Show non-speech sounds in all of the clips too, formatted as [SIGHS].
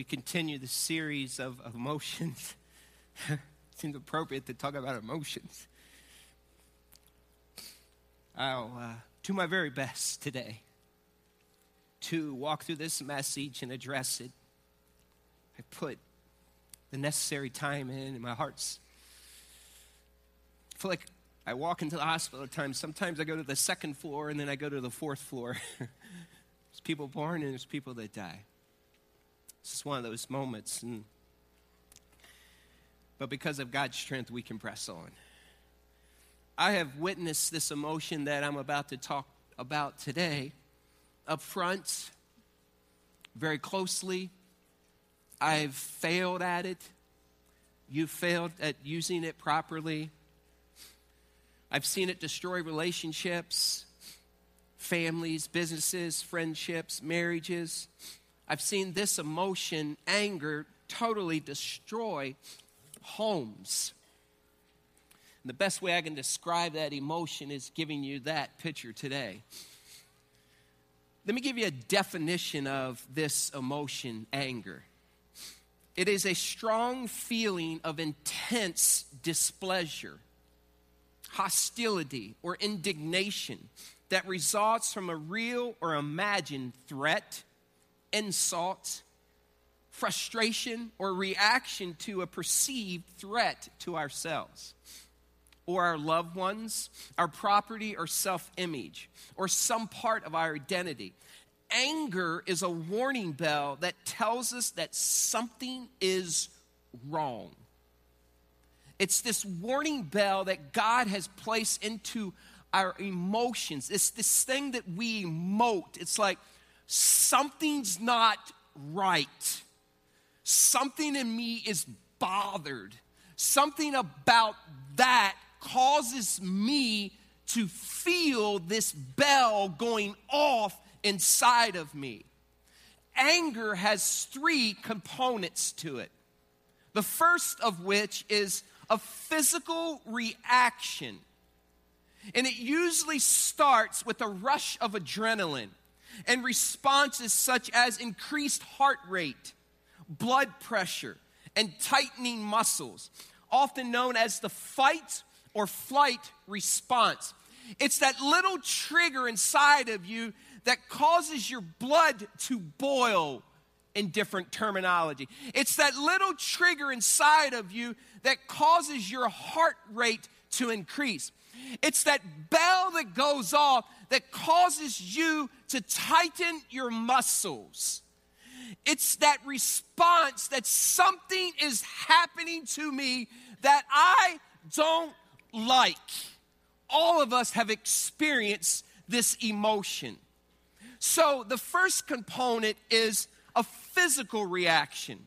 we continue the series of, emotions. [LAUGHS] Seems appropriate to talk about emotions. I'll uh, do my very best today to walk through this message and address it. I put the necessary time in, and my heart's. I feel like I walk into the hospital at times. Sometimes I go to the second floor, and then I go to the fourth floor. [LAUGHS] there's people born, and there's people that die. It's just one of those moments. And, but because of God's strength, we can press on. I have witnessed this emotion that I'm about to talk about today up front, very closely. I've failed at it. You've failed at using it properly. I've seen it destroy relationships, families, businesses, friendships, marriages. I've seen this emotion, anger, totally destroy homes. And the best way I can describe that emotion is giving you that picture today. Let me give you a definition of this emotion, anger. It is a strong feeling of intense displeasure, hostility, or indignation that results from a real or imagined threat, insult, frustration, or reaction to a perceived threat to ourselves or our loved ones, our property or self image, or some part of our identity. Anger is a warning bell that tells us that something is wrong. It's this warning bell that God has placed into our emotions. It's this thing that we emote. It's like something's not right. Something in me is bothered. Something about that causes me to feel this bell going off inside of me. Anger has three components to it. The first of which is a physical reaction. And it usually starts with a rush of adrenaline and responses such as increased heart rate, blood pressure, and tightening muscles, often known as the fight or flight response. It's that little trigger inside of you that causes your blood to boil in different terminology. It's that little trigger inside of you that causes your heart rate to increase. It's that bell that goes off that causes you to tighten your muscles. It's that response that something is happening to me that I don't like. All of us have experienced this emotion. So, the first component is a physical reaction.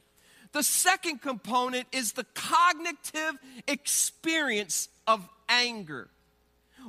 The second component is the cognitive experience of anger,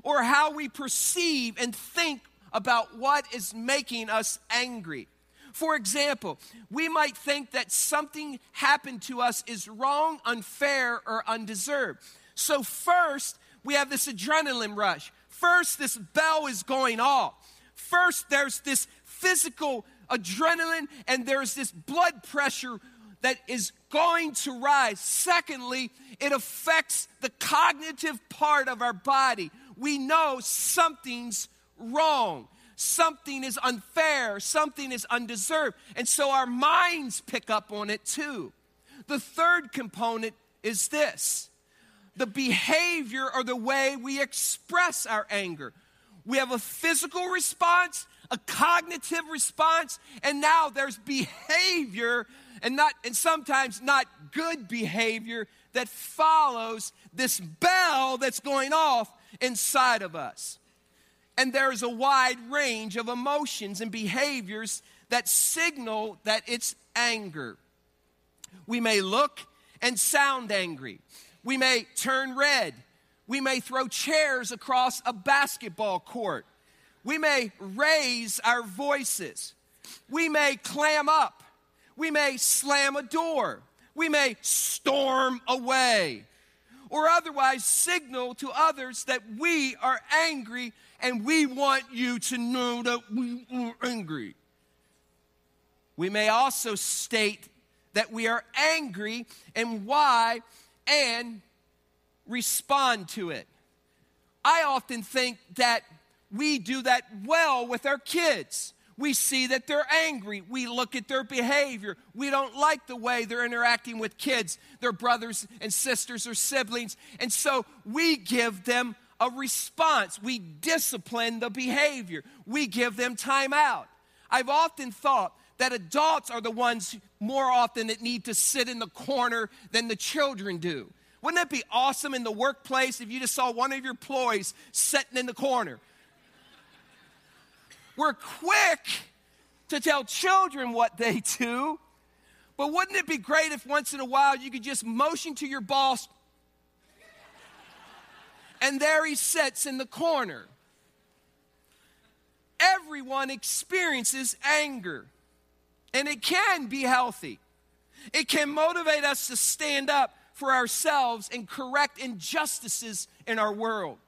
or how we perceive and think about what is making us angry. For example, we might think that something happened to us is wrong, unfair, or undeserved. So, first, we have this adrenaline rush. First, this bell is going off. First, there's this physical adrenaline, and there's this blood pressure that is going to rise. Secondly, it affects the cognitive part of our body. We know something's wrong, something is unfair, something is undeserved. And so our minds pick up on it too. The third component is this the behavior or the way we express our anger. We have a physical response, a cognitive response, and now there's behavior and not and sometimes not good behavior that follows this bell that's going off inside of us. And there's a wide range of emotions and behaviors that signal that it's anger. We may look and sound angry. We may turn red. We may throw chairs across a basketball court. We may raise our voices. We may clam up. We may slam a door. We may storm away or otherwise signal to others that we are angry and we want you to know that we are angry. We may also state that we are angry and why and respond to it. I often think that we do that well with our kids. We see that they're angry. We look at their behavior. We don't like the way they're interacting with kids, their brothers and sisters or siblings. And so we give them a response. We discipline the behavior. We give them time out. I've often thought that adults are the ones more often that need to sit in the corner than the children do. Wouldn't it be awesome in the workplace if you just saw one of your employees sitting in the corner? We're quick to tell children what they do, but wouldn't it be great if once in a while you could just motion to your boss and there he sits in the corner? Everyone experiences anger, and it can be healthy. It can motivate us to stand up for ourselves and correct injustices in our world.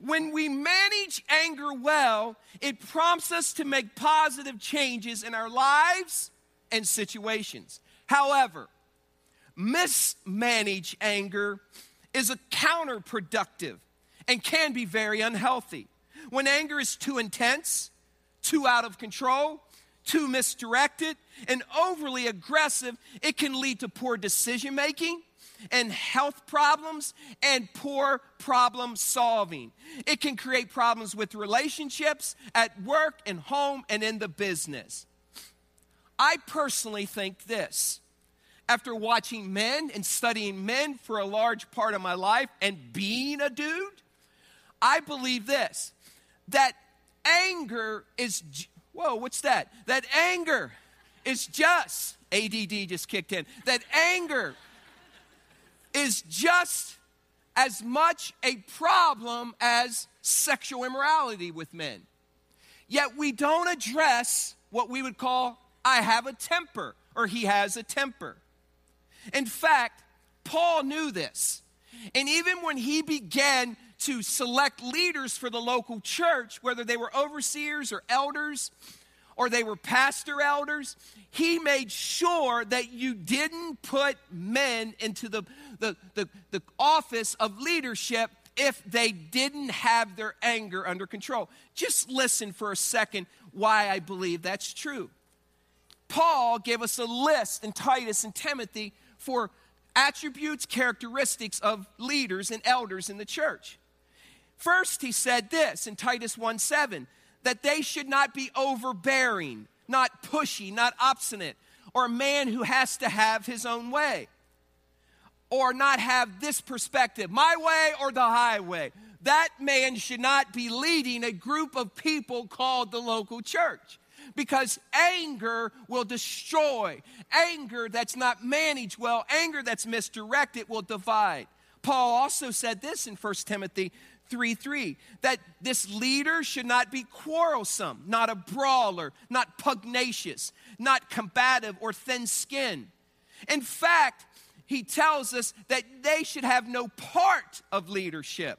When we manage anger well, it prompts us to make positive changes in our lives and situations. However, mismanaged anger is a counterproductive and can be very unhealthy. When anger is too intense, too out of control, too misdirected, and overly aggressive, it can lead to poor decision making and health problems and poor problem solving. It can create problems with relationships at work and home and in the business. I personally think this. After watching men and studying men for a large part of my life and being a dude, I believe this that anger is, whoa, what's that? That anger is just, ADD just kicked in, that anger is just as much a problem as sexual immorality with men. Yet we don't address what we would call, I have a temper, or he has a temper. In fact, Paul knew this. And even when he began to select leaders for the local church, whether they were overseers or elders, or they were pastor elders, he made sure that you didn't put men into the, the, the, the office of leadership if they didn't have their anger under control. Just listen for a second why I believe that's true. Paul gave us a list in Titus and Timothy for attributes, characteristics of leaders and elders in the church. First, he said this in Titus 1 7 that they should not be overbearing, not pushy, not obstinate, or a man who has to have his own way, or not have this perspective, my way or the highway. That man should not be leading a group of people called the local church because anger will destroy. Anger that's not managed well, anger that's misdirected will divide. Paul also said this in 1 Timothy 3 3 that this leader should not be quarrelsome, not a brawler, not pugnacious, not combative or thin skinned. In fact, he tells us that they should have no part of leadership.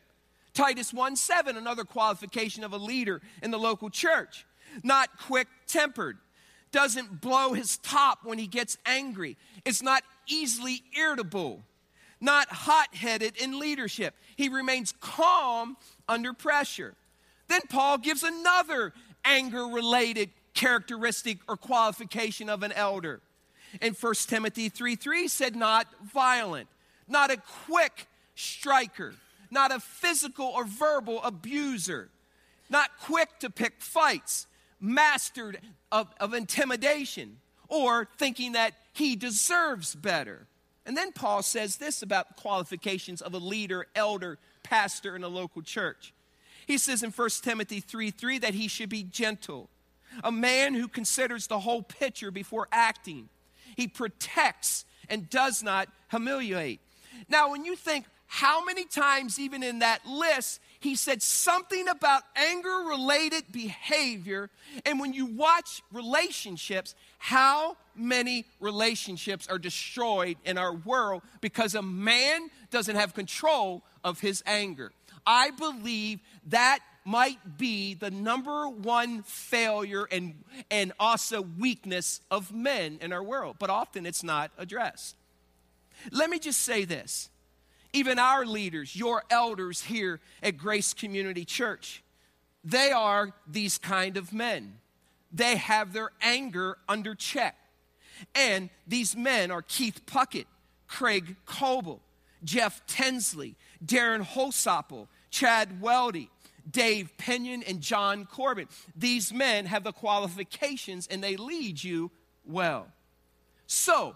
Titus 1 7, another qualification of a leader in the local church. Not quick tempered, doesn't blow his top when he gets angry, it's not easily irritable, not hot headed in leadership. He remains calm under pressure. Then Paul gives another anger related characteristic or qualification of an elder. In 1 Timothy 3 3 said, not violent, not a quick striker, not a physical or verbal abuser, not quick to pick fights, mastered of, of intimidation, or thinking that he deserves better. And then Paul says this about qualifications of a leader, elder, pastor in a local church. He says in 1 Timothy 3 3 that he should be gentle, a man who considers the whole picture before acting. He protects and does not humiliate. Now, when you think, how many times, even in that list, he said something about anger related behavior. And when you watch relationships, how many relationships are destroyed in our world because a man doesn't have control of his anger? I believe that might be the number one failure and, and also weakness of men in our world, but often it's not addressed. Let me just say this even our leaders, your elders here at Grace Community Church, they are these kind of men. They have their anger under check. And these men are Keith Puckett, Craig Coble, Jeff Tensley, Darren Holsopple, Chad Weldy, Dave Pinion, and John Corbin. These men have the qualifications and they lead you well. So,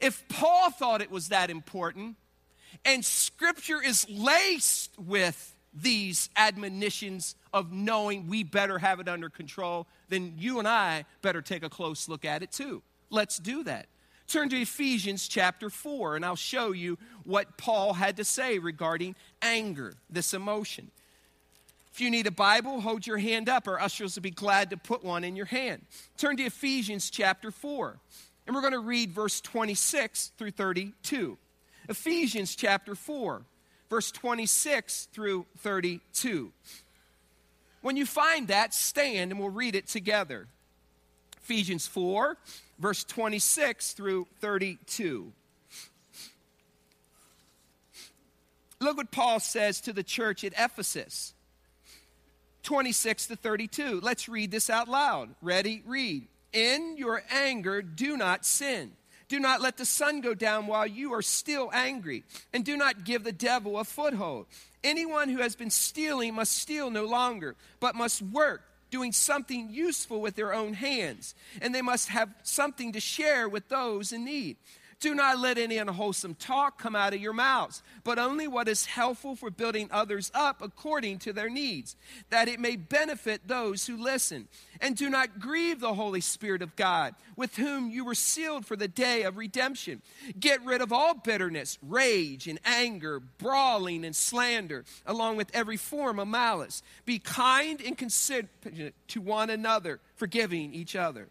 if Paul thought it was that important, and scripture is laced with these admonitions of knowing we better have it under control, then you and I better take a close look at it too. Let's do that. Turn to Ephesians chapter 4, and I'll show you what Paul had to say regarding anger, this emotion. If you need a Bible, hold your hand up. Our ushers will be glad to put one in your hand. Turn to Ephesians chapter 4, and we're going to read verse 26 through 32. Ephesians chapter 4, verse 26 through 32. When you find that, stand and we'll read it together. Ephesians 4, verse 26 through 32. Look what Paul says to the church at Ephesus 26 to 32. Let's read this out loud. Ready? Read. In your anger, do not sin. Do not let the sun go down while you are still angry, and do not give the devil a foothold. Anyone who has been stealing must steal no longer, but must work, doing something useful with their own hands, and they must have something to share with those in need. Do not let any unwholesome talk come out of your mouths, but only what is helpful for building others up according to their needs, that it may benefit those who listen. And do not grieve the Holy Spirit of God, with whom you were sealed for the day of redemption. Get rid of all bitterness, rage, and anger, brawling, and slander, along with every form of malice. Be kind and considerate to one another, forgiving each other.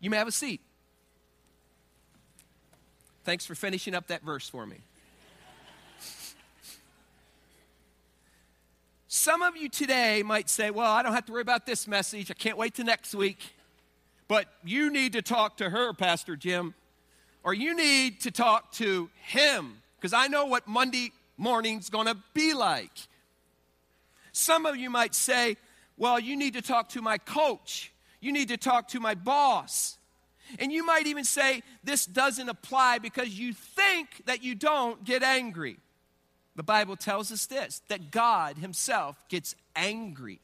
You may have a seat. Thanks for finishing up that verse for me. Some of you today might say, Well, I don't have to worry about this message. I can't wait till next week. But you need to talk to her, Pastor Jim, or you need to talk to him, because I know what Monday morning's going to be like. Some of you might say, Well, you need to talk to my coach. You need to talk to my boss. And you might even say this doesn't apply because you think that you don't get angry. The Bible tells us this that God Himself gets angry.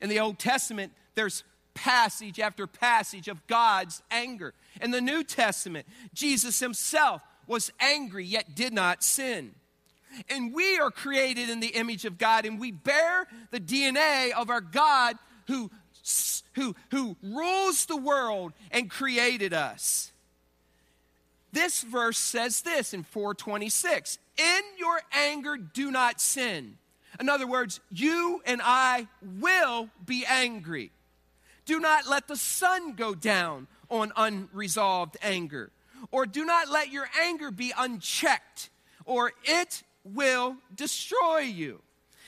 In the Old Testament, there's passage after passage of God's anger. In the New Testament, Jesus Himself was angry yet did not sin. And we are created in the image of God, and we bear the DNA of our God who who, who rules the world and created us. This verse says this in 426 In your anger, do not sin. In other words, you and I will be angry. Do not let the sun go down on unresolved anger, or do not let your anger be unchecked, or it will destroy you.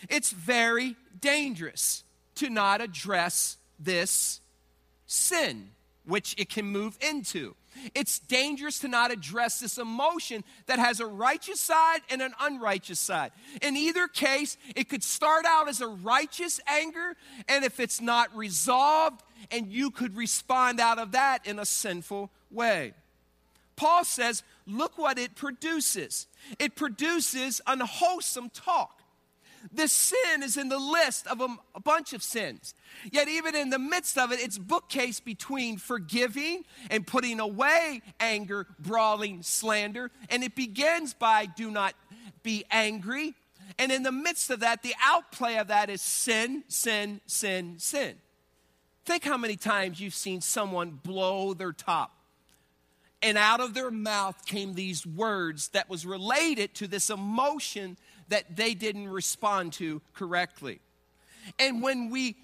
It's very dangerous to not address this sin, which it can move into. It's dangerous to not address this emotion that has a righteous side and an unrighteous side. In either case, it could start out as a righteous anger, and if it's not resolved, and you could respond out of that in a sinful way. Paul says, look what it produces. It produces unwholesome talk. This sin is in the list of a, a, bunch of sins. Yet, even in the midst of it, it's bookcase between forgiving and putting away anger, brawling, slander. And it begins by do not be angry. And in the midst of that, the outplay of that is sin, sin, sin, sin. Think how many times you've seen someone blow their top and out of their mouth came these words that was related to this emotion that they didn't respond to correctly. And when we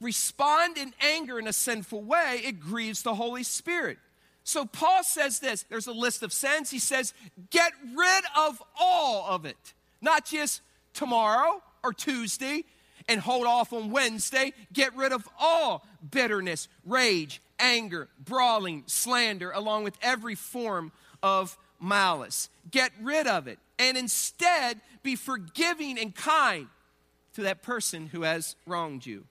respond in anger in a sinful way, it grieves the Holy Spirit. So Paul says this there's a list of sins. He says, get rid of all of it, not just tomorrow or Tuesday and hold off on Wednesday. Get rid of all bitterness, rage, anger, brawling, slander, along with every form of malice. Get rid of it and instead be forgiving and kind to that person who has wronged you.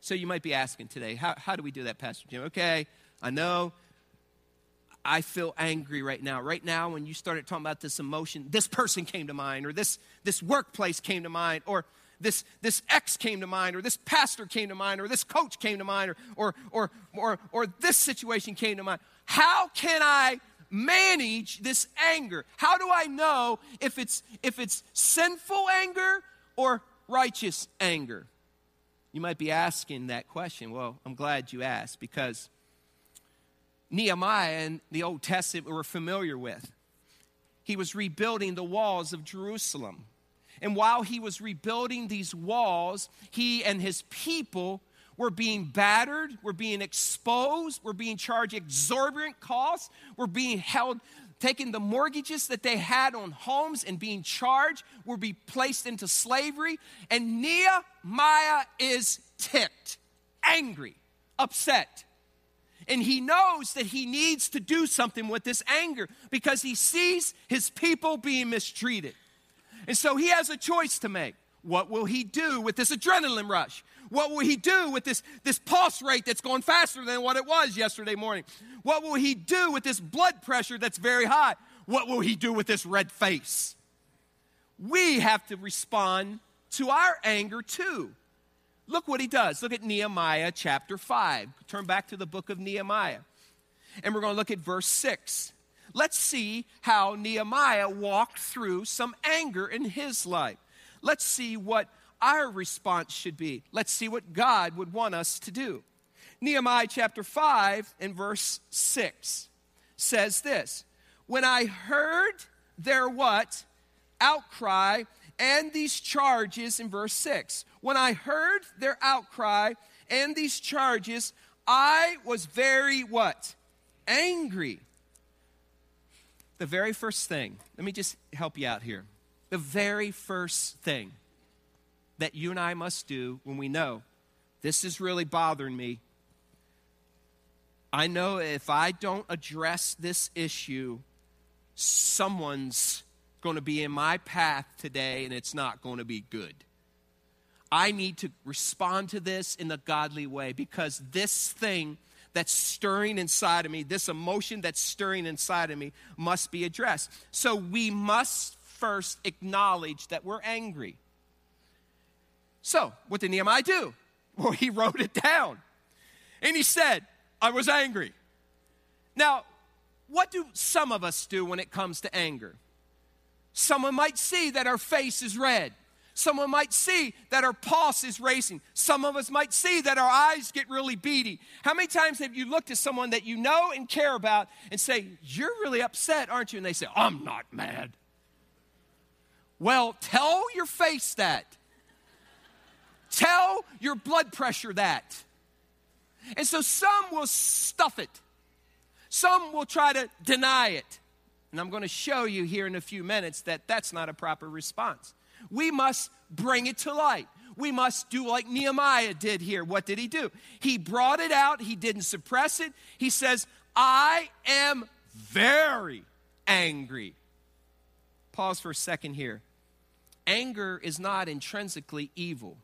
So you might be asking today, how, how do we do that, Pastor Jim? Okay, I know I feel angry right now. Right now, when you started talking about this emotion, this person came to mind, or this, this workplace came to mind, or this, this ex came to mind, or this pastor came to mind, or this coach came to mind, or, or, or, or, or this situation came to mind. How can I manage this anger? How do I know if it's, if it's sinful anger or righteous anger? You might be asking that question. Well, I'm glad you asked because Nehemiah in the Old Testament we're familiar with. He was rebuilding the walls of Jerusalem. And while he was rebuilding these walls, he and his people were being battered, We're being exposed, We're being charged exorbitant costs, We're being held, taking the mortgages that they had on homes and being charged, were be placed into slavery. And Nehemiah is ticked, angry, upset. And he knows that he needs to do something with this anger because he sees his people being mistreated. And so he has a choice to make. What will he do with this adrenaline rush? What will he do with this, this pulse rate that's going faster than what it was yesterday morning? What will he do with this blood pressure that's very high? What will he do with this red face? We have to respond to our anger too. Look what he does. Look at Nehemiah chapter 5. Turn back to the book of Nehemiah. And we're going to look at verse 6. Let's see how Nehemiah walked through some anger in his life. Let's see what our response should be. Let's see what God would want us to do. Nehemiah chapter 5 and verse 6 says this When I heard their what? Outcry and these charges in verse 6. When I heard their outcry and these charges, I was very what? Angry. The very first thing, let me just help you out here. The very first thing that you and I must do when we know this is really bothering me. I know if I don't address this issue, someone's going to be in my path today and it's not going to be good. I need to respond to this in a godly way because this thing that's stirring inside of me, this emotion that's stirring inside of me, must be addressed. So we must first acknowledge that we're angry. So, what did Nehemiah do? [LAUGHS] Well, he wrote it down. And he said, I was angry. Now, what do some of us do when it comes to anger? Someone might see that our face is red. Someone might see that our pulse is racing. Some of us might see that our eyes get really beady. How many times have you looked at someone that you know and care about and say, You're really upset, aren't you? And they say, I'm not mad. Well, tell your face that. Tell your blood pressure that. And so some will stuff it, some will try to deny it. And I'm going to show you here in a few minutes that that's not a proper response. We must bring it to light. We must do like Nehemiah did here. What did he do? He brought it out, he didn't suppress it. He says, I am very angry. Pause for a second here. Anger is not intrinsically evil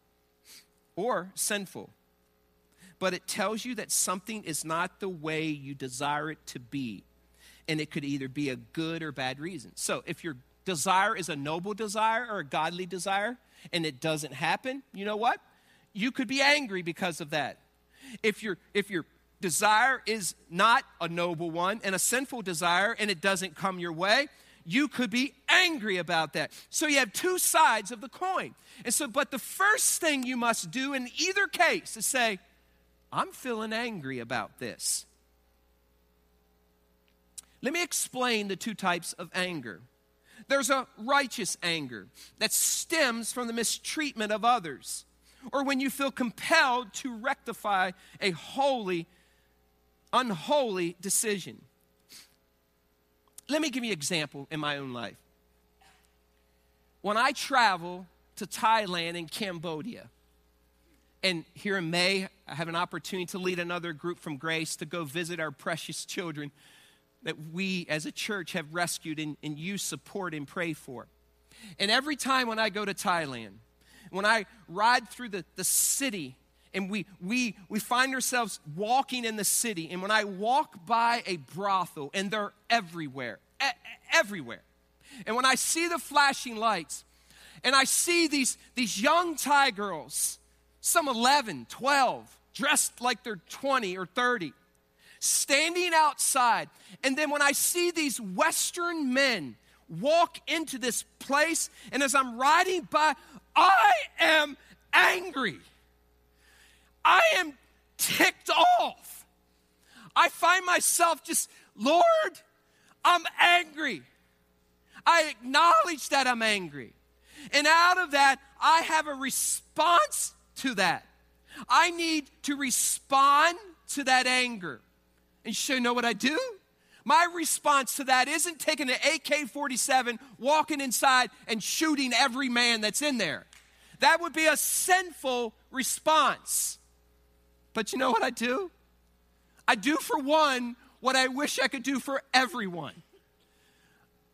or sinful, but it tells you that something is not the way you desire it to be. And it could either be a good or bad reason. So if your desire is a noble desire or a godly desire and it doesn't happen, you know what? You could be angry because of that. If your if your desire is not a noble one and a sinful desire and it doesn't come your way, you could be angry about that. So you have two sides of the coin. And so, but the first thing you must do in either case is say, I'm feeling angry about this. Let me explain the two types of anger. There's a righteous anger that stems from the mistreatment of others, or when you feel compelled to rectify a holy, unholy decision. Let me give you an example in my own life. When I travel to Thailand and Cambodia. And here in May, I have an opportunity to lead another group from Grace to go visit our precious children that we as a church have rescued and, and you support and pray for. And every time when I go to Thailand, when I ride through the, the city and we, we, we find ourselves walking in the city, and when I walk by a brothel, and they're everywhere, e- everywhere, and when I see the flashing lights, and I see these, these young Thai girls, some 11, 12, dressed like they're 20 or 30, standing outside. And then when I see these Western men walk into this place, and as I'm riding by, I am angry. I am ticked off. I find myself just, Lord, I'm angry. I acknowledge that I'm angry. And out of that, I have a response to that. I need to respond to that anger. And you should know what I do? My response to that isn't taking an AK 47, walking inside, and shooting every man that's in there. That would be a sinful response. But you know what I do? I do for one what I wish I could do for everyone.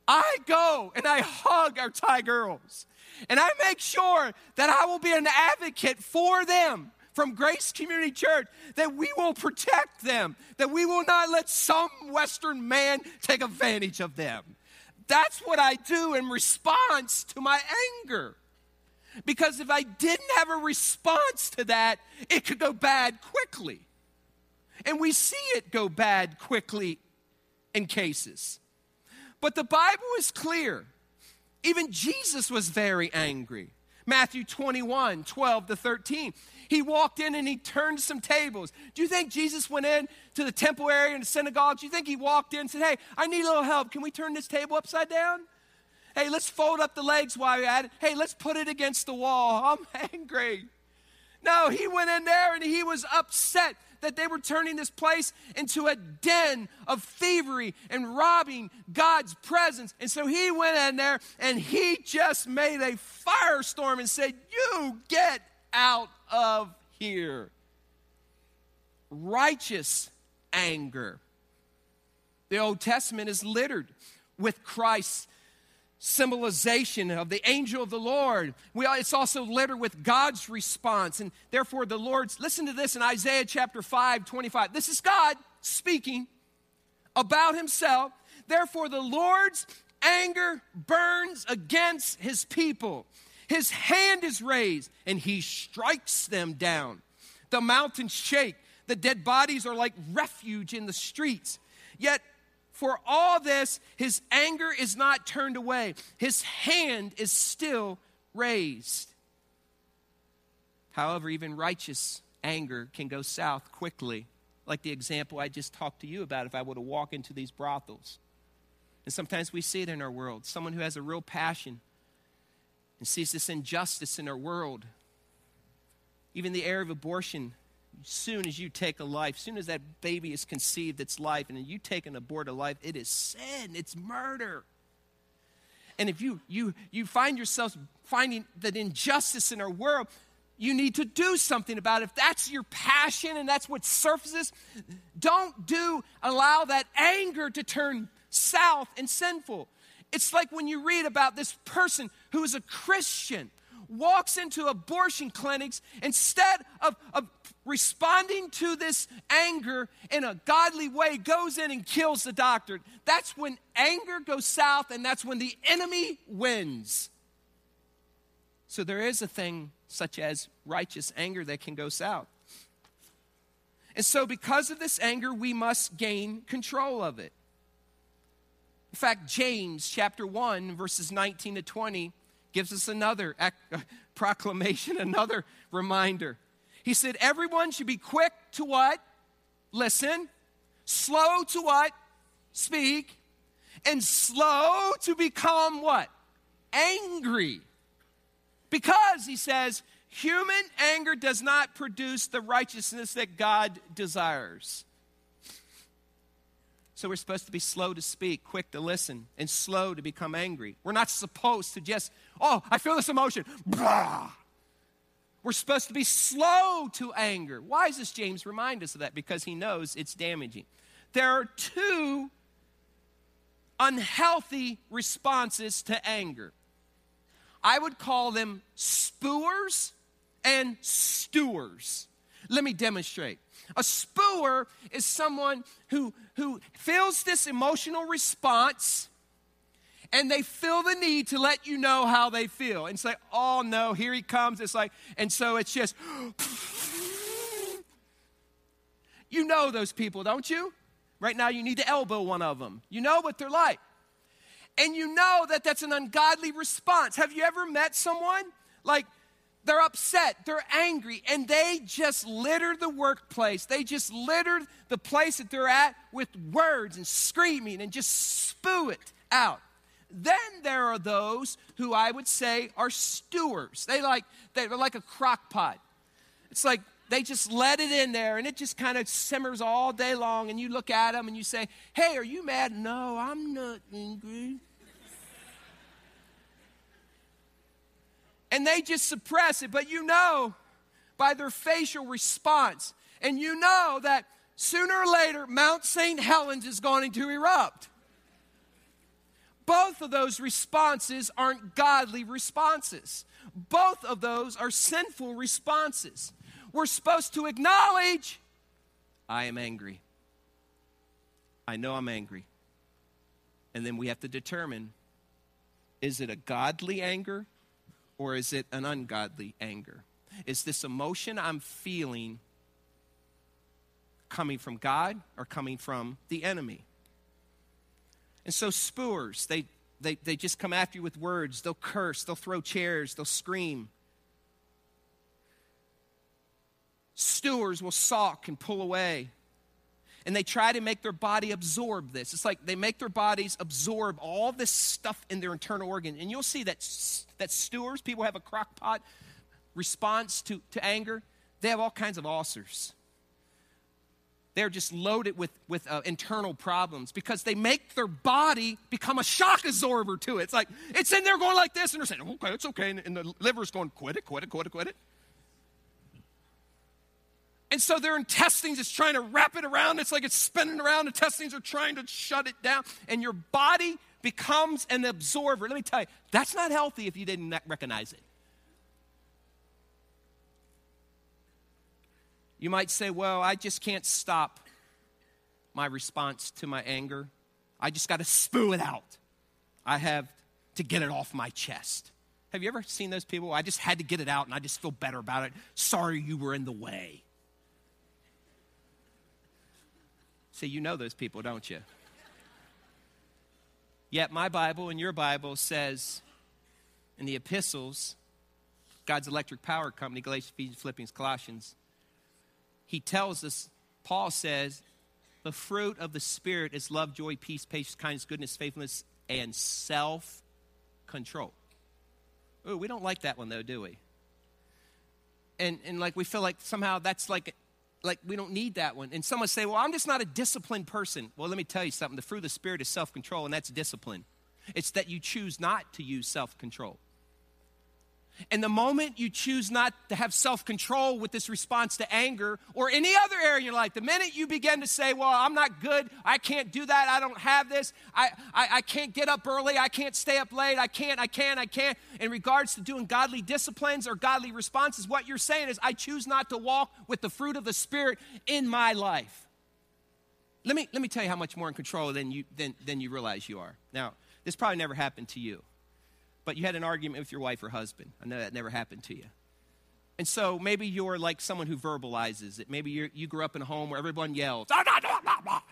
I go and I hug our Thai girls. And I make sure that I will be an advocate for them from Grace Community Church, that we will protect them, that we will not let some Western man take advantage of them. That's what I do in response to my anger. Because if I didn't have a response to that, it could go bad quickly. And we see it go bad quickly in cases. But the Bible is clear. Even Jesus was very angry. Matthew 21, 12 to 13. He walked in and he turned some tables. Do you think Jesus went in to the temple area and the synagogue? Do you think he walked in and said, Hey, I need a little help. Can we turn this table upside down? Hey, let's fold up the legs while you're at it. Hey, let's put it against the wall. [LAUGHS] I'm angry. No, he went in there and he was upset that they were turning this place into a den of thievery and robbing God's presence. And so he went in there and he just made a firestorm and said, You get out of here. Righteous anger. The Old Testament is littered with Christ's symbolization of the angel of the Lord. We, it's also littered with God's response. And therefore, the Lord's, listen to this in Isaiah chapter 5, 25. This is God speaking about himself. Therefore, the Lord's anger burns against his people. His hand is raised and he strikes them down. The mountains shake. The dead bodies are like refuge in the streets. Yet for all this, his anger is not turned away, his hand is still raised. However, even righteous anger can go south quickly, like the example I just talked to you about if I were to walk into these brothels. And sometimes we see it in our world someone who has a real passion and sees this injustice in our world. Even the area of abortion soon as you take a life, soon as that baby is conceived, it's life, and you take an abort a life, it is sin, it's murder. And if you you you find yourself finding that injustice in our world, you need to do something about it. If that's your passion and that's what surfaces, don't do allow that anger to turn south and sinful. It's like when you read about this person who is a Christian walks into abortion clinics instead of, of responding to this anger in a godly way, goes in and kills the doctor. That's when anger goes south and that's when the enemy wins. So there is a thing such as righteous anger that can go south. And so, because of this anger, we must gain control of it. In fact, James chapter 1, verses 19 to 20 gives us another [LAUGHS] proclamation, [LAUGHS] another reminder. He said, Everyone should be quick to what? Listen. Slow to what? Speak. And slow to become what? Angry. Because, he says, human anger does not produce the righteousness that God desires. So we're supposed to be slow to speak, quick to listen, and slow to become angry. We're not supposed to just, oh, I feel this emotion. Blah. We're supposed to be slow to anger. Why does James remind us of that? Because he knows it's damaging. There are two unhealthy responses to anger. I would call them spewers and stewers. Let me demonstrate. A spewer is someone who, who feels this emotional response and they feel the need to let you know how they feel and say, oh no, here he comes. It's like, and so it's just, [GASPS] you know those people, don't you? Right now, you need to elbow one of them. You know what they're like. And you know that that's an ungodly response. Have you ever met someone like they're upset, they're angry, and they just litter the workplace. They just litter the place that they're at with words and screaming and just spew it out. Then there are those who I would say are stewers. They like they're like a crock pot. It's like they just let it in there and it just kind of simmers all day long and you look at them and you say, "Hey, are you mad?" "No, I'm not angry." And they just suppress it, but you know by their facial response and you know that sooner or later Mount St. Helens is going to erupt. Both of those responses aren't godly responses. Both of those are sinful responses. We're supposed to acknowledge, I am angry. I know I'm angry. And then we have to determine is it a godly anger or is it an ungodly anger? Is this emotion I'm feeling coming from God or coming from the enemy? And so, spewers, they, they, they just come after you with words. They'll curse, they'll throw chairs, they'll scream. Stewers will sulk and pull away. And they try to make their body absorb this. It's like they make their bodies absorb all this stuff in their internal organ. And you'll see that, that stewers, people have a crock pot response to, to anger, they have all kinds of ulcers they're just loaded with, with uh, internal problems because they make their body become a shock absorber to it. It's like, it's in there going like this, and they're saying, okay, it's okay. And, and the liver's going, quit it, quit it, quit it, quit it. And so their intestines is trying to wrap it around. It's like it's spinning around. The intestines are trying to shut it down. And your body becomes an absorber. Let me tell you, that's not healthy if you didn't recognize it. You might say, well, I just can't stop my response to my anger. I just got to spew it out. I have to get it off my chest. Have you ever seen those people? I just had to get it out and I just feel better about it. Sorry you were in the way. See, you know those people, don't you? Yet my Bible and your Bible says in the epistles, God's electric power company, Galatians, Ephesians, Philippians, Colossians, he tells us, Paul says, the fruit of the Spirit is love, joy, peace, patience, kindness, goodness, faithfulness, and self control. Oh, we don't like that one though, do we? And, and like we feel like somehow that's like like we don't need that one. And someone say, "Well, I'm just not a disciplined person." Well, let me tell you something. The fruit of the spirit is self-control and that's discipline. It's that you choose not to use self-control. And the moment you choose not to have self control with this response to anger or any other area in your life, the minute you begin to say, Well, I'm not good, I can't do that, I don't have this, I, I, I, can't get up early, I can't stay up late, I can't, I can't, I can't, in regards to doing godly disciplines or godly responses, what you're saying is, I choose not to walk with the fruit of the Spirit in my life. Let me, let me tell you how much more in control than you, than, than you realize you are. Now, this probably never happened to you but you had an argument with your wife or husband. I know that never happened to you. And so maybe you're like someone who verbalizes it. Maybe you you grew up in a home where everyone yells, ah,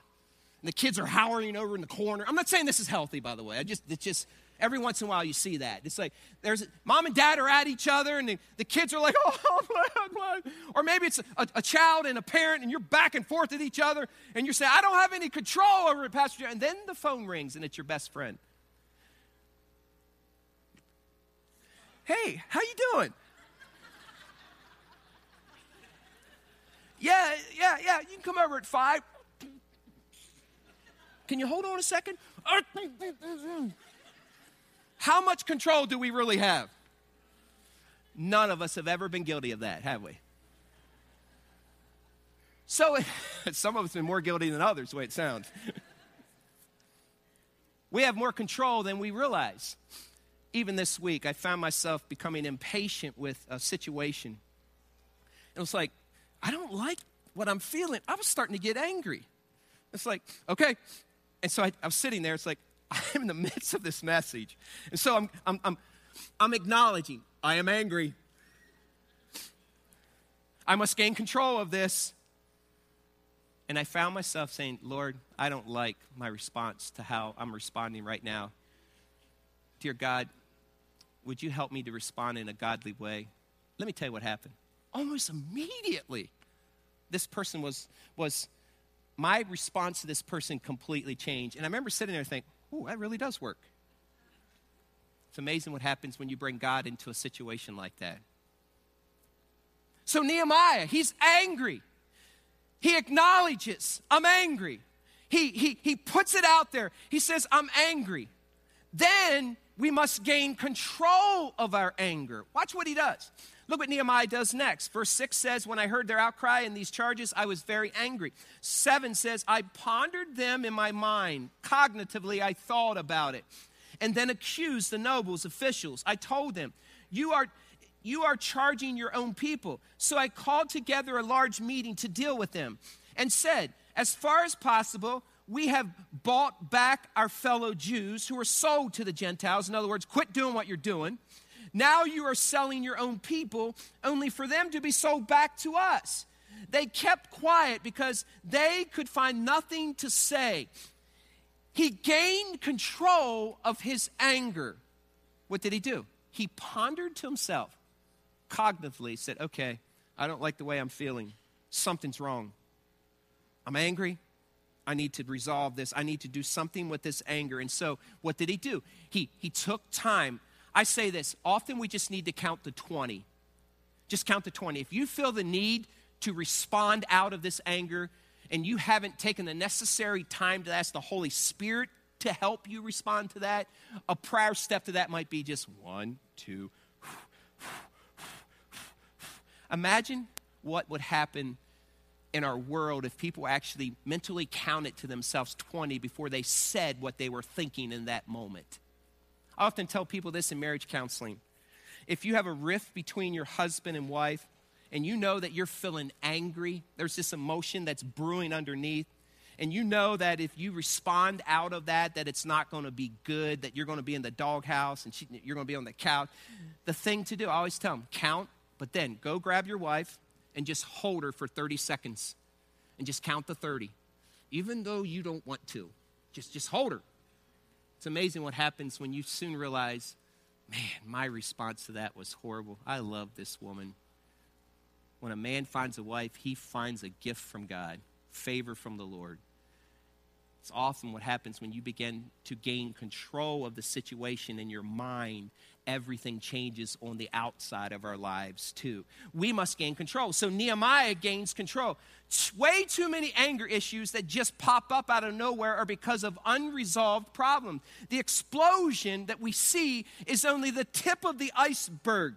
and the kids are howling over in the corner. I'm not saying this is healthy, by the way. I just, it's just, every once in a while you see that. It's like there's mom and dad are at each other, and the, the kids are like, [LAUGHS] oh, or maybe it's a, a, child and a parent, and you're back and forth at each other, and you're saying, I don't have any control over it, Pastor. And then the phone rings, and it's your best friend. Hey, how you doing? yeah, yeah, yeah. You can come over at five. Can you hold on a second? How much control do we really have? None of us have ever been guilty of that, have we? So, [LAUGHS] some of us have been more guilty than others, the way it sounds. [LAUGHS] we have more control than we realize. Even this week, I found myself becoming impatient with a situation. It was like, I don't like what I'm feeling. I was starting to get angry. It's like, okay. And so I, I was sitting there. It's like, [LAUGHS] I'm in the midst of this message. And so I'm, I'm, I'm, I'm acknowledging I am angry. I must gain control of this. And I found myself saying, Lord, I don't like my response to how I'm responding right now. Dear God, would you help me to respond in a godly way? Let me tell you what happened. Almost immediately, this person was, was my response to this person completely changed. And I remember sitting there thinking, oh, that really does work. It's amazing what happens when you bring God into a situation like that. So, Nehemiah, he's angry. He acknowledges, I'm angry. He, he, he puts it out there. He says, I'm angry. Then we must gain control of our anger. Watch what he does. Look what Nehemiah does next. Verse 6 says, When I heard their outcry and these charges, I was very angry. 7 says, I pondered them in my mind. Cognitively, I thought about it. And then accused the nobles, officials. I told them, You are. You are charging your own people. So I called together a large meeting to deal with them and said, As far as possible, we have bought back our fellow Jews who were sold to the Gentiles. In other words, quit doing what you're doing now you are selling your own people only for them to be sold back to us. They kept quiet because they could find nothing to say. He gained control of his anger. What did he do? He pondered to himself, cognitively said, Okay, I don't like the way I'm feeling. Something's wrong. I'm angry. I need to resolve this. I need to do something with this anger. And so, what did he do? He, he took time I say this often we just need to count to 20. Just count to 20. If you feel the need to respond out of this anger and you haven't taken the necessary time to ask the Holy Spirit to help you respond to that, a prayer step to that might be just one, two. [SIGHS] Imagine what would happen in our world if people actually mentally counted to themselves 20 before they said what they were thinking in that moment. I often tell people this in marriage counseling. If you have a rift between your husband and wife, and you know that you're feeling angry, there's this emotion that's brewing underneath, and you know that if you respond out of that, that it's not going to be good, that you're going to be in the doghouse and she, you're going to be on the couch. The thing to do, I always tell them, count, but then go grab your wife and just hold her for 30 seconds and just count the 30. Even though you don't want to, just, just hold her. It's amazing what happens when you soon realize, man, my response to that was horrible. I love this woman. When a man finds a wife, he finds a gift from God, favor from the Lord. It's often what happens when you begin to gain control of the situation in your mind everything changes on the outside of our lives too. We must gain control. So Nehemiah gains control. Way too many anger issues that just pop up out of nowhere are because of unresolved problems. The explosion that we see is only the tip of the iceberg.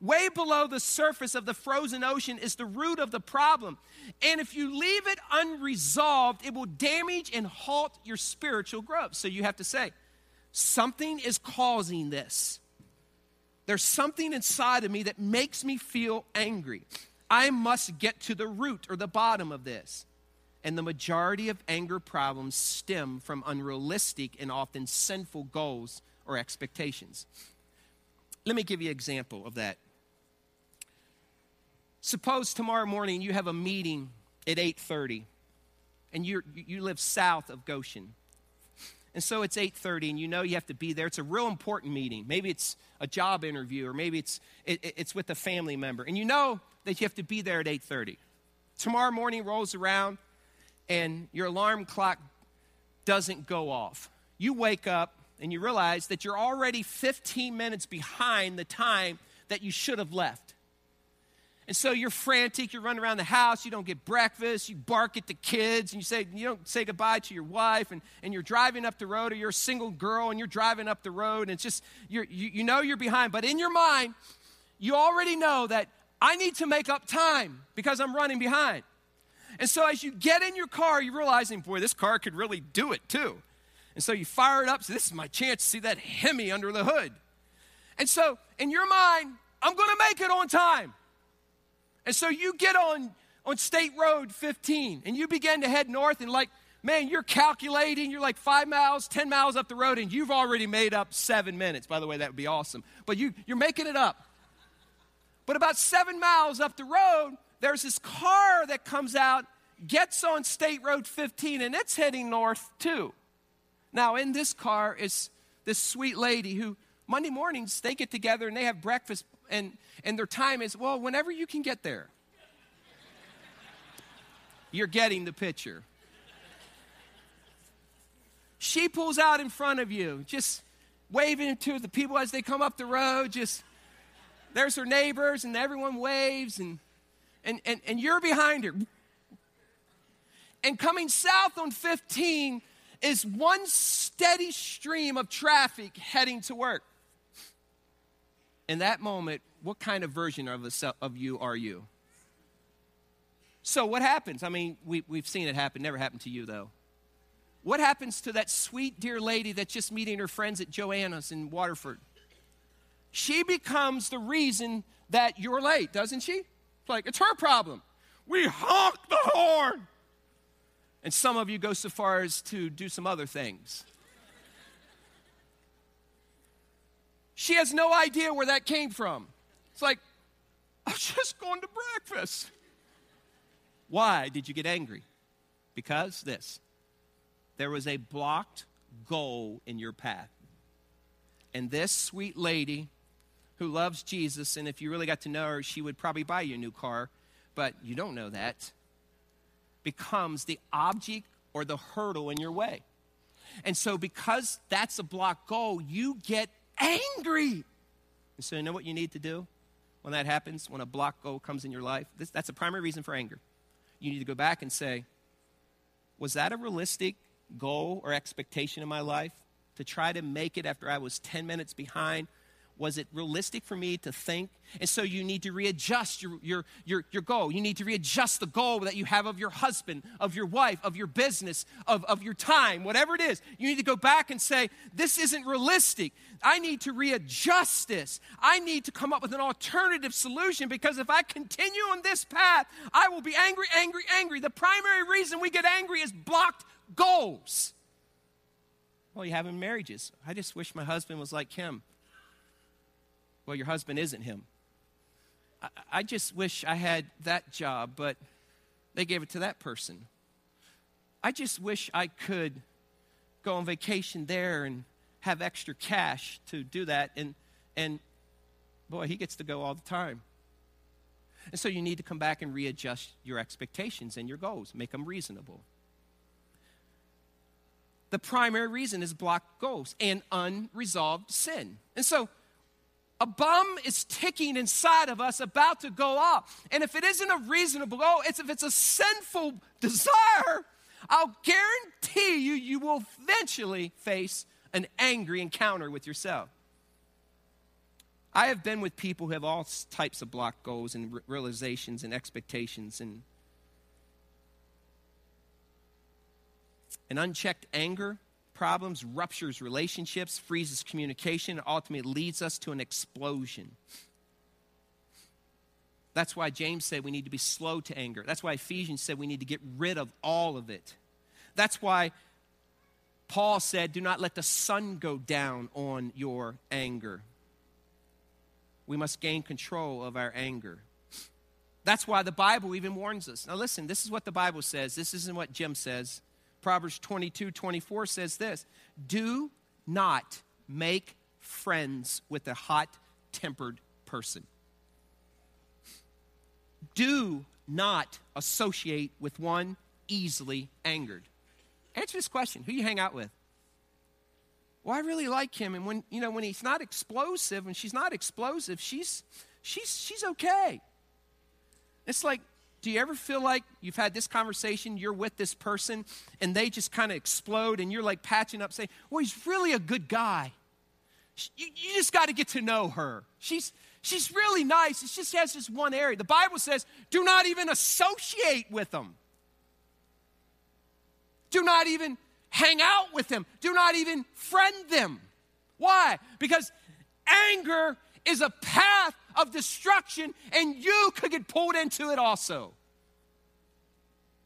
Way below the surface of the frozen ocean is the root of the problem. And if you leave it unresolved, it will damage and halt your spiritual growth. So you have to say, something is causing this. There's something inside of me that makes me feel angry. I must get to the root or the bottom of this. And the majority of anger problems stem from unrealistic and often sinful goals or expectations. Let me give you an example of that. Suppose tomorrow morning you have a meeting at 8:30 and you you live south of Goshen. And so it's 8:30 and you know you have to be there. It's a real important meeting. Maybe it's a job interview or maybe it's it, it's with a family member. And you know that you have to be there at 8:30. Tomorrow morning rolls around and your alarm clock doesn't go off. You wake up and you realize that you're already 15 minutes behind the time that you should have left. And so you're frantic, you're running around the house, you don't get breakfast, you bark at the kids, and you say you don't say goodbye to your wife, and, and you're driving up the road, or you're a single girl and you're driving up the road, and it's just you, you know you're behind. But in your mind, you already know that I need to make up time because I'm running behind. And so as you get in your car, you're realizing, boy, this car could really do it too. And so you fire it up, so this is my chance to see that Hemi under the hood. And so in your mind, I'm gonna make it on time. And so you get on, on State Road 15 and you begin to head north, and like, man, you're calculating, you're like five miles, 10 miles up the road, and you've already made up seven minutes. By the way, that would be awesome. But you, you're making it up. But about seven miles up the road, there's this car that comes out, gets on State Road 15, and it's heading north too. Now, in this car is this sweet lady who Monday mornings they get together and they have breakfast and, and their time is, well, whenever you can get there. You're getting the picture. She pulls out in front of you, just waving to the people as they come up the road. Just there's her neighbors, and everyone waves, and and and, and you're behind her. And coming south on 15 is one steady stream of traffic heading to work in that moment, what kind of version of, a, of you are you? So, what happens? I mean, we, we've seen it happen, never happened to you, though. What happens to that sweet, dear lady that's just meeting her friends at Joanna's in Waterford? She becomes the reason that you're late, doesn't she? It's like, it's her problem. We honk the horn. And some of you go so far as to do some other things. She has no idea where that came from. It's like, I was just going to breakfast. Why did you get angry? Because this there was a blocked goal in your path. And this sweet lady who loves Jesus, and if you really got to know her, she would probably buy you a new car, but you don't know that, becomes the object or the hurdle in your way. And so, because that's a blocked goal, you get angry. And so, you know what you need to do when that happens, when a block goal comes in your life? This, that's the primary reason for anger. You need to go back and say, Was that a realistic goal or expectation in my life to try to make it after I was 10 minutes behind? Was it realistic for me to think? And so you need to readjust your, your, your, your goal. You need to readjust the goal that you have of your husband, of your wife, of your business, of, of your time, whatever it is. You need to go back and say, This isn't realistic. I need to readjust this. I need to come up with an alternative solution because if I continue on this path, I will be angry, angry, angry. The primary reason we get angry is blocked goals. Well, you have in marriages. I just wish my husband was like him. Well, your husband isn't him. I, I just wish I had that job, but they gave it to that person. I just wish I could go on vacation there and have extra cash to do that. And, and boy, he gets to go all the time. And so you need to come back and readjust your expectations and your goals, make them reasonable. The primary reason is blocked goals and unresolved sin. And so a bomb is ticking inside of us about to go off. And if it isn't a reasonable goal, it's if it's a sinful desire, I'll guarantee you, you will eventually face an angry encounter with yourself. I have been with people who have all types of block goals and realizations and expectations and an unchecked anger problems, ruptures relationships, freezes communication, and ultimately leads us to an explosion. That's why James said we need to be slow to anger. That's why Ephesians said we need to get rid of all of it. That's why Paul said, Do not let the sun go down on your anger. We must gain control of our anger. That's why the Bible even warns us. Now, listen, this is what the Bible says. This isn't what Jim says. Proverbs 22 24 says this Do not make friends with a hot tempered person. Do not associate with one easily angered. Answer this question who you hang out with? Well, I really like him, and when you know when he's not explosive and she's not explosive, she's she's she's okay. It's like, do you ever feel like you've had this conversation, you're with this person, and they just kind of explode, and you're like patching up, saying, Well, he's really a good guy. You, you just got to get to know her. She's, she's really nice. It just has this one area. The Bible says, Do not even associate with them. Do not even hang out with them. Do not even friend them. Why? Because anger is a path of destruction, and you could get pulled into it also.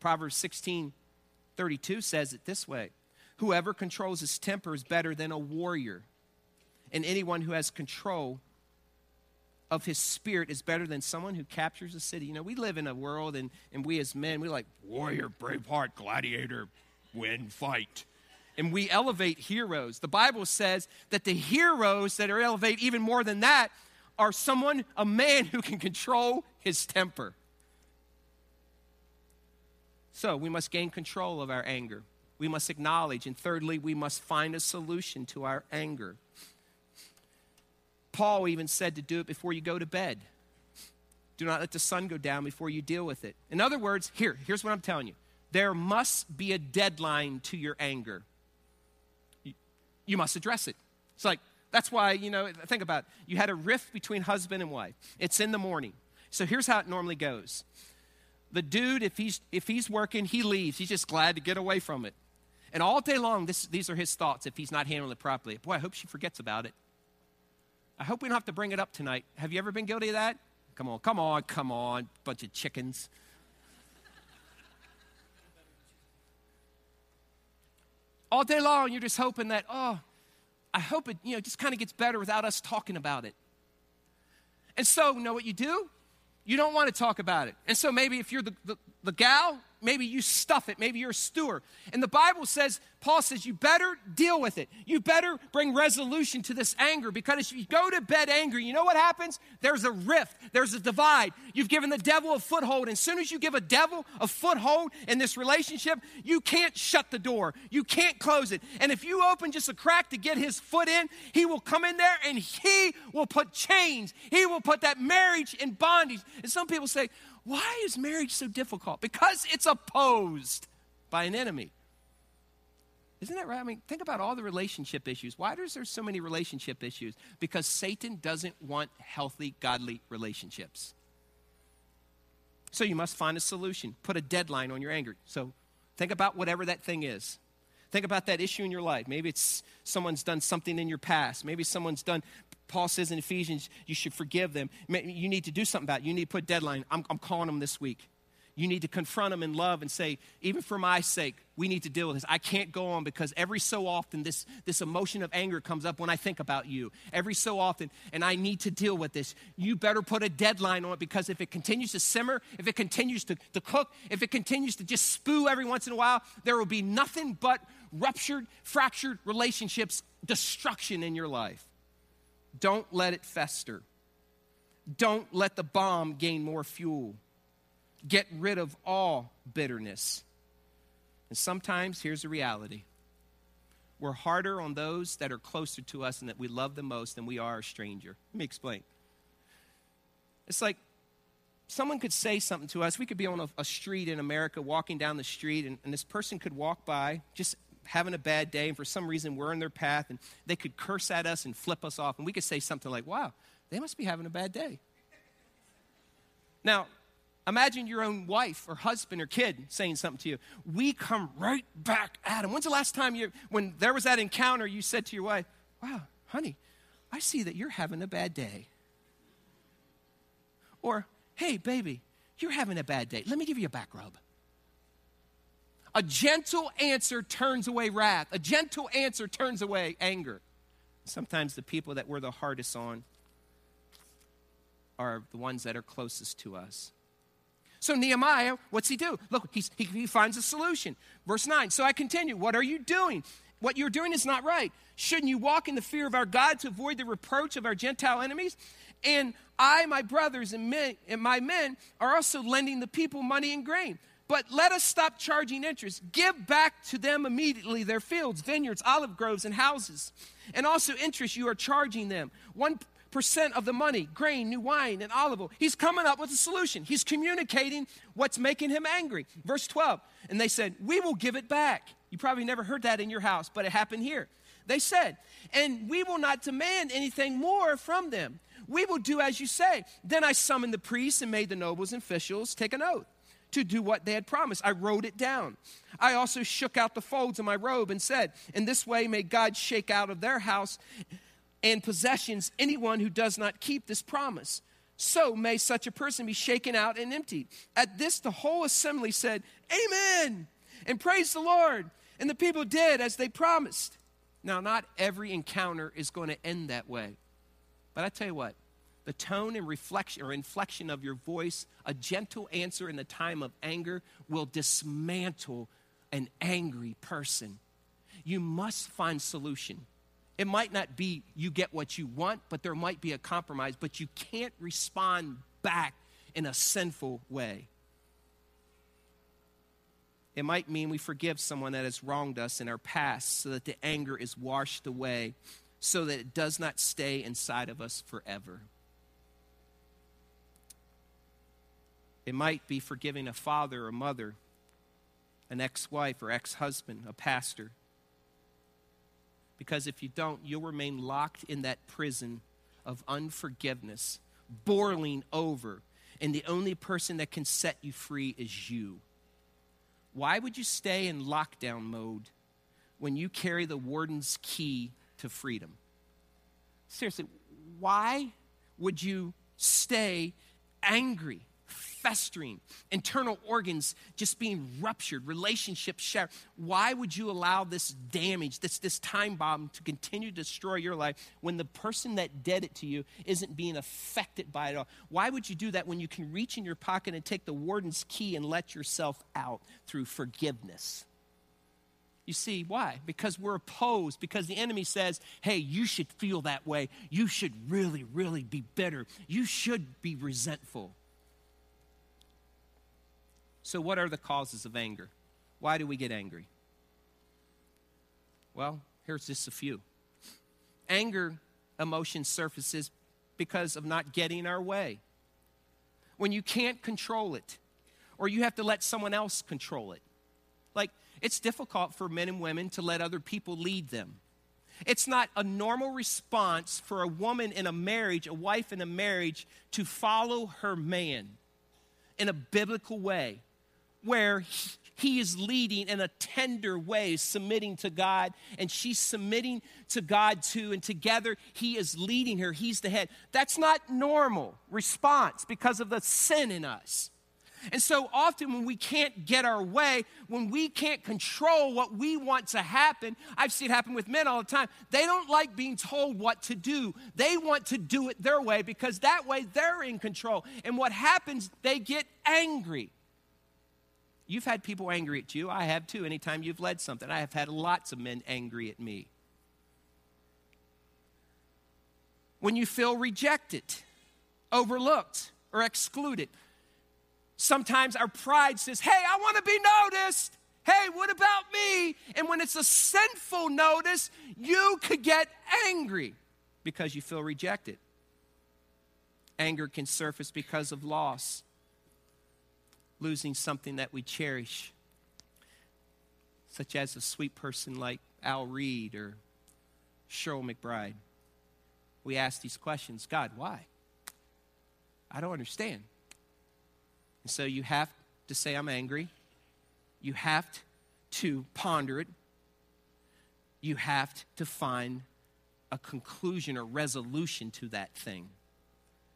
Proverbs 16 32 says it this way Whoever controls his temper is better than a warrior, and anyone who has control of his spirit is better than someone who captures a city. You know, we live in a world, and, and we as men, we like warrior, brave heart, gladiator, win, fight and we elevate heroes. The Bible says that the heroes that are elevate even more than that are someone, a man who can control his temper. So we must gain control of our anger. We must acknowledge. And thirdly, we must find a solution to our anger. Paul even said to do it before you go to bed. Do not let the sun go down before you deal with it. In other words, here, here's what I'm telling you there must be a deadline to your anger. You, you must address it. It's like, that's why, you know, think about it. You had a rift between husband and wife. It's in the morning. So here's how it normally goes. The dude, if he's if he's working, he leaves. He's just glad to get away from it. And all day long, this, these are his thoughts if he's not handling it properly. Boy, I hope she forgets about it. I hope we don't have to bring it up tonight. Have you ever been guilty of that? Come on, come on, come on, bunch of chickens. all day long, you're just hoping that, oh, I hope it, you know, just kind of gets better without us talking about it. And so, you know what you do? You don't want to talk about it. And so maybe if you're the, the, the gal, maybe you stuff it. Maybe you're a stewer. And the Bible says, Paul says, you better deal with it. You better bring resolution to this anger because if you go to bed angry, you know what happens? There's a rift, there's a divide. You've given the devil a foothold. And as soon as you give a devil a foothold in this relationship, you can't shut the door, you can't close it. And if you open just a crack to get his foot in, he will come in there and he will put chains, he will put that marriage in bondage. And some people say, why is marriage so difficult? Because it's opposed by an enemy. Isn't that right? I mean, think about all the relationship issues. Why is there so many relationship issues? Because Satan doesn't want healthy, godly relationships. So you must find a solution. Put a deadline on your anger. So think about whatever that thing is. Think about that issue in your life. Maybe it's someone's done something in your past. Maybe someone's done, Paul says in Ephesians, you should forgive them. You need to do something about it. You need to put a deadline. I'm, I'm calling them this week. You need to confront them in love and say, even for my sake, we need to deal with this. I can't go on because every so often this, this emotion of anger comes up when I think about you. Every so often, and I need to deal with this. You better put a deadline on it because if it continues to simmer, if it continues to, to cook, if it continues to just spew every once in a while, there will be nothing but ruptured, fractured relationships, destruction in your life. Don't let it fester. Don't let the bomb gain more fuel. Get rid of all bitterness. And sometimes, here's the reality we're harder on those that are closer to us and that we love the most than we are a stranger. Let me explain. It's like someone could say something to us. We could be on a, a street in America, walking down the street, and, and, this person could walk by, just having a bad day, and for some reason we're in their path, and they could curse at us and flip us off, and we could say something like, Wow, they must be having a bad day. Now, Imagine your own wife or husband or kid saying something to you. We come right back at them. When's the last time you, when there was that encounter, you said to your wife, Wow, honey, I see that you're having a bad day. Or, Hey, baby, you're having a bad day. Let me give you a back rub. A gentle answer turns away wrath, a gentle answer turns away anger. Sometimes the people that we're the hardest on are the ones that are closest to us. So Nehemiah, what's he do? Look, he, he finds a solution. Verse 9. So I continue. What are you doing? What you're doing is not right. Shouldn't you walk in the fear of our God to avoid the reproach of our Gentile enemies? And I, my brothers, and, men, and my men are also lending the people money and grain. But let us stop charging interest. Give back to them immediately their fields, vineyards, olive groves, and houses. And also interest you are charging them. 1% of the money, grain, new wine, and olive oil. He's coming up with a solution. He's communicating what's making him angry. Verse 12. And they said, We will give it back. You probably never heard that in your house, but it happened here. They said, And we will not demand anything more from them. We will do as you say. Then I summoned the priests and made the nobles and officials take an oath to do what they had promised. I wrote it down. I also shook out the folds of my robe and said, In this way may God shake out of their house and possessions anyone who does not keep this promise. So may such a person be shaken out and emptied. At this, the whole assembly said, Amen, and praise the Lord. And the people did as they promised. Now, not every encounter is going to end that way. But I tell you what, the tone and reflection or inflection of your voice, a gentle answer in the time of anger will dismantle an angry person. You must find solution. It might not be you get what you want, but there might be a compromise, but you can't respond back in a sinful way. It might mean we forgive someone that has wronged us in our past so that the anger is washed away, so that it does not stay inside of us forever. It might be forgiving a father or mother, an ex wife or ex husband, a pastor. Because if you don't, you'll remain locked in that prison of unforgiveness, boiling over, and the only person that can set you free is you. Why would you stay in lockdown mode when you carry the warden's key to freedom? Seriously, why would you stay angry? Festering, internal organs just being ruptured, relationships shattered. Why would you allow this damage, this, this time bomb, to continue to destroy your life when the person that did it to you isn't being affected by it all? Why would you do that when you can reach in your pocket and take the warden's key and let yourself out through forgiveness? You see, why? Because we're opposed, because the enemy says, hey, you should feel that way. You should really, really be bitter. You should be resentful. So, what are the causes of anger? Why do we get angry? Well, here's just a few. Anger emotion surfaces because of not getting our way. When you can't control it, or you have to let someone else control it. Like, it's difficult for men and women to let other people lead them. It's not a normal response for a woman in a marriage, a wife in a marriage, to follow her man in a biblical way where he is leading in a tender way, submitting to God, and she's submitting to God too, and together he is leading her. He's the head. That's not normal response because of the sin in us. And so often, when we can't get our way, when we can't control what we want to happen, I've seen it happen with men all the time. They don't like being told what to do. They want to do it their way because that way they're in control. And what happens, they get angry. You've had people angry at you. I have too. Anytime you've led something, I have had lots of men angry at me. When you feel rejected, overlooked, or excluded, sometimes our pride says, Hey, I want to be noticed. Hey, what about me? And when it's a sinful notice, you could get angry because you feel rejected. Anger can surface because of loss losing something that we cherish, such as a sweet person like Al Reed or Cheryl McBride. We ask these questions God, why? I don't understand. And so you have to say, I'm angry. You have to ponder it. You have to find a conclusion or resolution to that thing.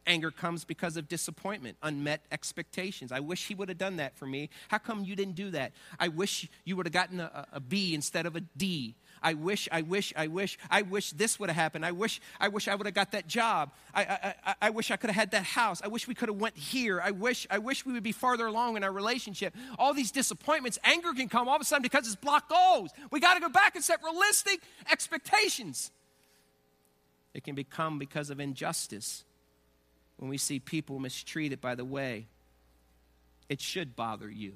Anger comes because of disappointment, unmet expectations. I wish he would have done that for me. How come you didn't do that? I wish you would have gotten a, a B instead of a D. I wish, I wish, I wish, I wish this would have happened. I wish, I wish I would have got that job. I, I, I, I wish I could have had that house. I wish we could have went here. I wish, I wish we would be farther along in our relationship. All these disappointments, anger can come all of a sudden because it's blocked goals. We got to go back and set realistic expectations. It can become because of injustice when we see people mistreated by the way, it should bother you.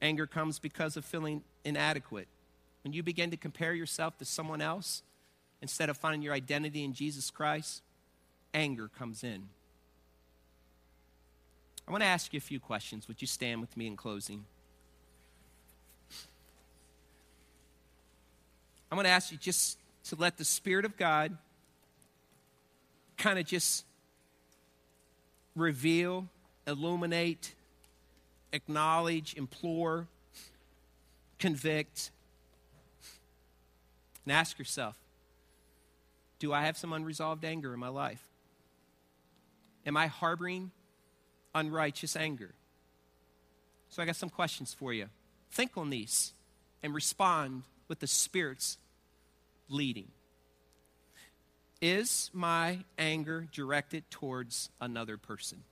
Anger comes because of feeling inadequate. When you begin to compare yourself to someone else instead of finding your identity in Jesus Christ, anger comes in. I want to ask you a few questions. Would you stand with me in closing? I'm going to ask you just to let the Spirit of God kind of just reveal, illuminate, acknowledge, implore, convict, and ask yourself do I have some unresolved anger in my life? Am I harboring unrighteous anger? So I got some questions for you. Think on these and respond with the Spirit's leading. Is my anger directed towards another person?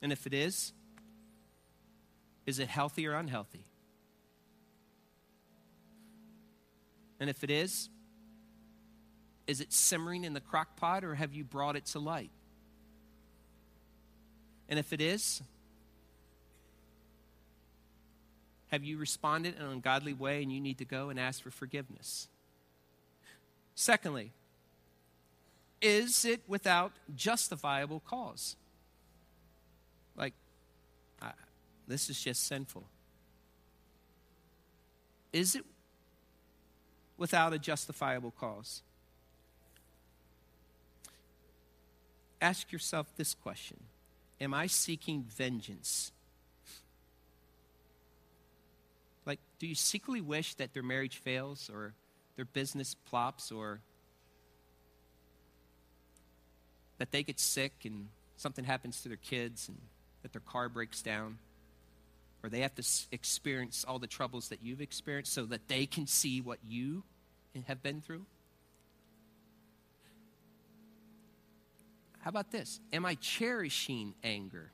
And if it is, is it healthy or unhealthy? And if it is, is it simmering in the crock pot or have you brought it to light? And if it is, have you responded in an ungodly way and you need to go and ask for forgiveness? Secondly, is it without justifiable cause? Like, I, this is just sinful. Is it without a justifiable cause? Ask yourself this question Am I seeking vengeance Like, do you secretly wish that their marriage fails or their business plops or that they get sick and something happens to their kids and that their car breaks down? Or they have to experience all the troubles that you've experienced so that they can see what you have been through? How about this? Am I cherishing anger?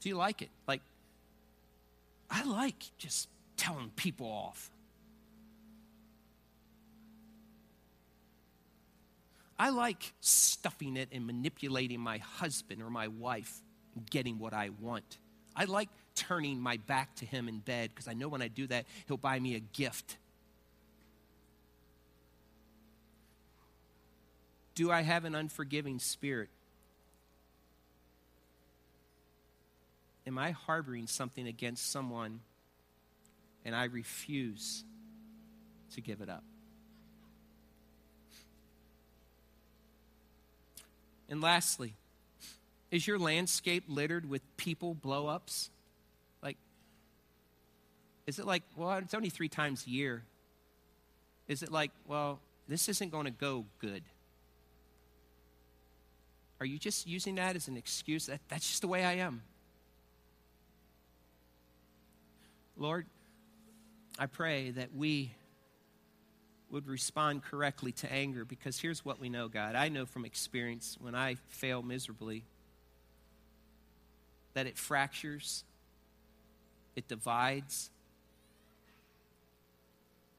Do you like it? Like, I like just telling people off. I like stuffing it and manipulating my husband or my wife and getting what I want. I like turning my back to him in bed because I know when I do that, he'll buy me a gift. Do I have an unforgiving spirit? Am I harboring something against someone and I refuse to give it up? And lastly, is your landscape littered with people blow ups? Like, is it like, well, it's only three times a year? Is it like, well, this isn't going to go good? Are you just using that as an excuse? That, that's just the way I am. Lord, I pray that we would respond correctly to anger because here's what we know, God. I know from experience when I fail miserably that it fractures, it divides,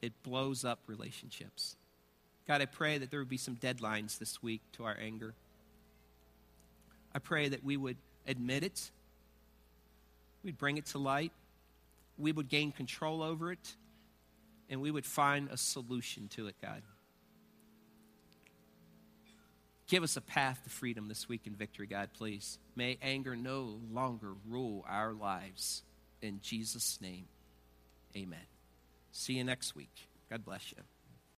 it blows up relationships. God, I pray that there would be some deadlines this week to our anger. I pray that we would admit it, we'd bring it to light, we would gain control over it and we would find a solution to it, God. Give us a path to freedom this week in victory, God, please. May anger no longer rule our lives. In Jesus' name, amen. See you next week. God bless you.